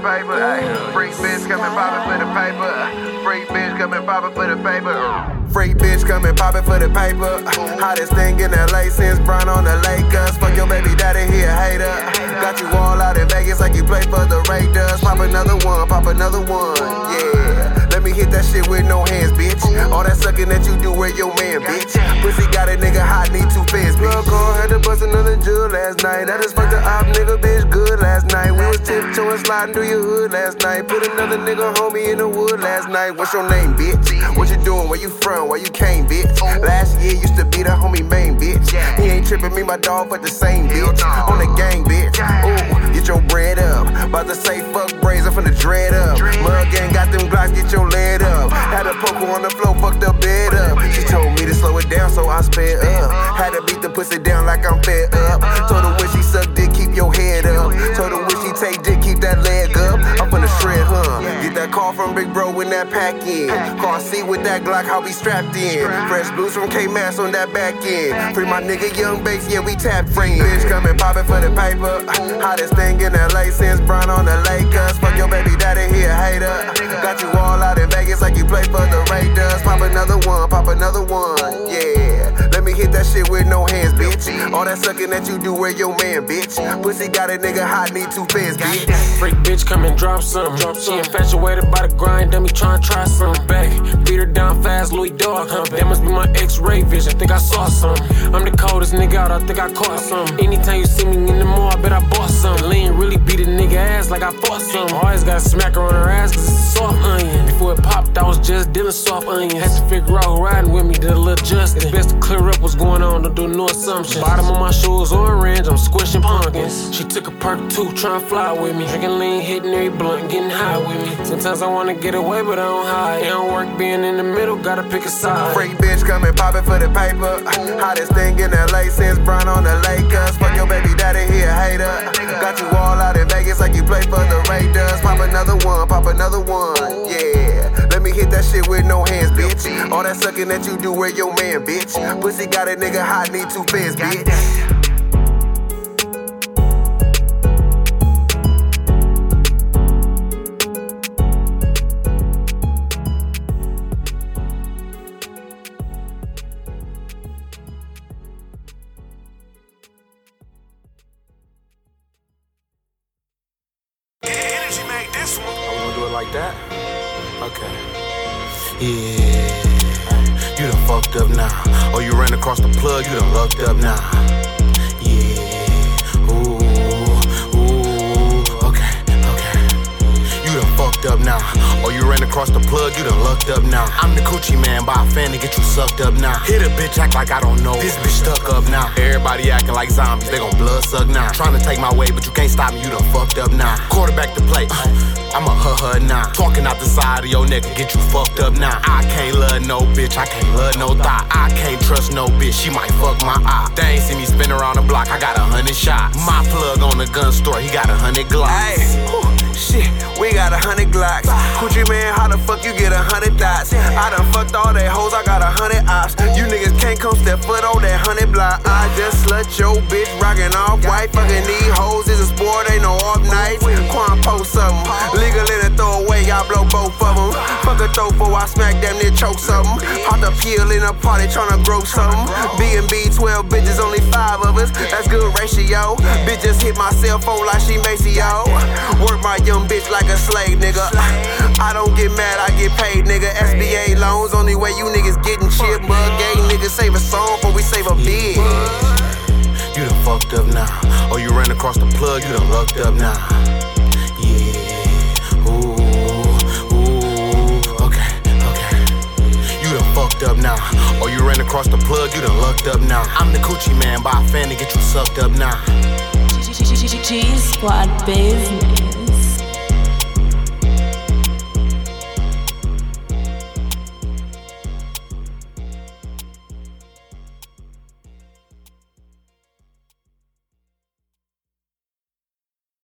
paper. Ay, free bitch coming poppin' for the paper. Free bitch coming poppin' for the paper. Free bitch coming poppin' for the paper. Hottest thing in LA since Brown on the Lakers. Fuck your baby daddy, he a hater. Got you all out in Vegas like you play for the Raiders. Pop another one, pop another one, yeah. Let me hit that shit with no hands, bitch. All that sucking that you do where your man, bitch. Pussy got a nigga hot, need two fans, bitch. Look, on, had to bust another jewel last night. I just fucked the op nigga, bitch, good night. We was tiptoeing, sliding through your hood last night. Put another nigga homie in the wood last night. What's your name, bitch? What you doing? Where you from? Where you came, bitch? Last year used to be the homie main, bitch. He ain't tripping me, my dog, but the same, bitch. On the gang, bitch. Ooh, get your bread up. About to say fuck brazen from the dread up. Mug gang got them glocks, get your lead up. Had a poker on the floor, fucked the bed up. She told me to slow it down, so I sped up. Had to beat the pussy down like I'm fed Get that call from Big Bro when that pack in. Car seat with that Glock, how we strapped in. Fresh blues from K Mass on that back end. Free my nigga Young Bass, yeah, we tap free. Bitch coming poppin' for the paper. Hottest thing in LA since Brown on the Lakers. Fuck your baby daddy, he a hater. Got you all out in Vegas like you play for the Raiders. Pop that sucking that you do where your man, bitch. Pussy got a nigga hot, need two fans, bitch. Freak bitch come and drop some. drop She infatuated by the grind, dummy tryna try some. Back, beat her down fast, Louis Dog. That must be my X-ray vision. Think I saw some. I'm the coldest nigga out. I think I caught some. Anytime you see me in the mall, I bet I bought some. Lean really beat a nigga ass like I fought some. Always gotta smack her on her ass cause it's a soft onion. Dealing soft onions. Had to figure out who riding with me, did a little justin. It's best to clear up what's going on, don't do no assumptions. Bottom of my shoes orange, I'm squishing pumpkins. She took a perk too, tryna fly with me. Drinking lean, hitting every blunt, getting high with me. Sometimes I wanna get away, but I don't hide. It don't work being in the middle, gotta pick a side. Freak bitch coming poppin' for the paper. Hottest thing in LA since Brown on the Lakers. Fuck your baby daddy, he a hater. Got you all out in Vegas like you play for the Raiders. Pop another one, pop another one, with no hands, bitch. All that sucking that you do where your man, bitch. Pussy got a nigga hot, need two fans, bitch. Energy made this one. I wanna do it like that? Okay. Yeah. You done fucked up now. Or you ran across the plug, you done lucked up now. Now. Or you ran across the plug, you done lucked up now. I'm the coochie man, buy a fan to get you sucked up now. Hit a bitch, act like I don't know. This bitch stuck up now. Everybody acting like zombies, they gon' blood suck now. Trying to take my way, but you can't stop me, you done fucked up now. Quarterback to play, uh, I'm a huh huh now. Talking out the side of your neck and get you fucked up now. I can't love no bitch, I can't love no thought. I can't trust no bitch, she might fuck my eye. They ain't see me spin around the block, I got a hundred shots. My plug on the gun store, he got a hundred glocks. Hey, whew, shit, we Glocks. Coochie man, how the fuck you get a hundred dots? I done fucked all that hoes, I got a hundred ops. You niggas can't come step foot on that hundred block. I just slut your bitch, rockin' off white. Fucking these hoes is a sport, ain't no off nights. Quan post something, legal in a throwaway, I blow both of them. Fuck a throw for, I smack them, then choke something. Hot the peel in a party, tryna grow something. B&B, 12 bitches, only five of us. That's good ratio. Bitch just hit my cell phone like she Maceo. Work my young bitch like a slave, nigga. I don't get mad, I get paid, nigga. SBA loans, only way you niggas getting chip. Mug gang niggas save a song before we save a bid. You done fucked up now. Or you ran across the plug, you done lucked up now. Yeah. Ooh. Ooh. Okay. Okay. You done fucked up now. Or you ran across the plug, you done lucked up now. I'm the coochie man, buy a fan to get you sucked up now. G Squad business.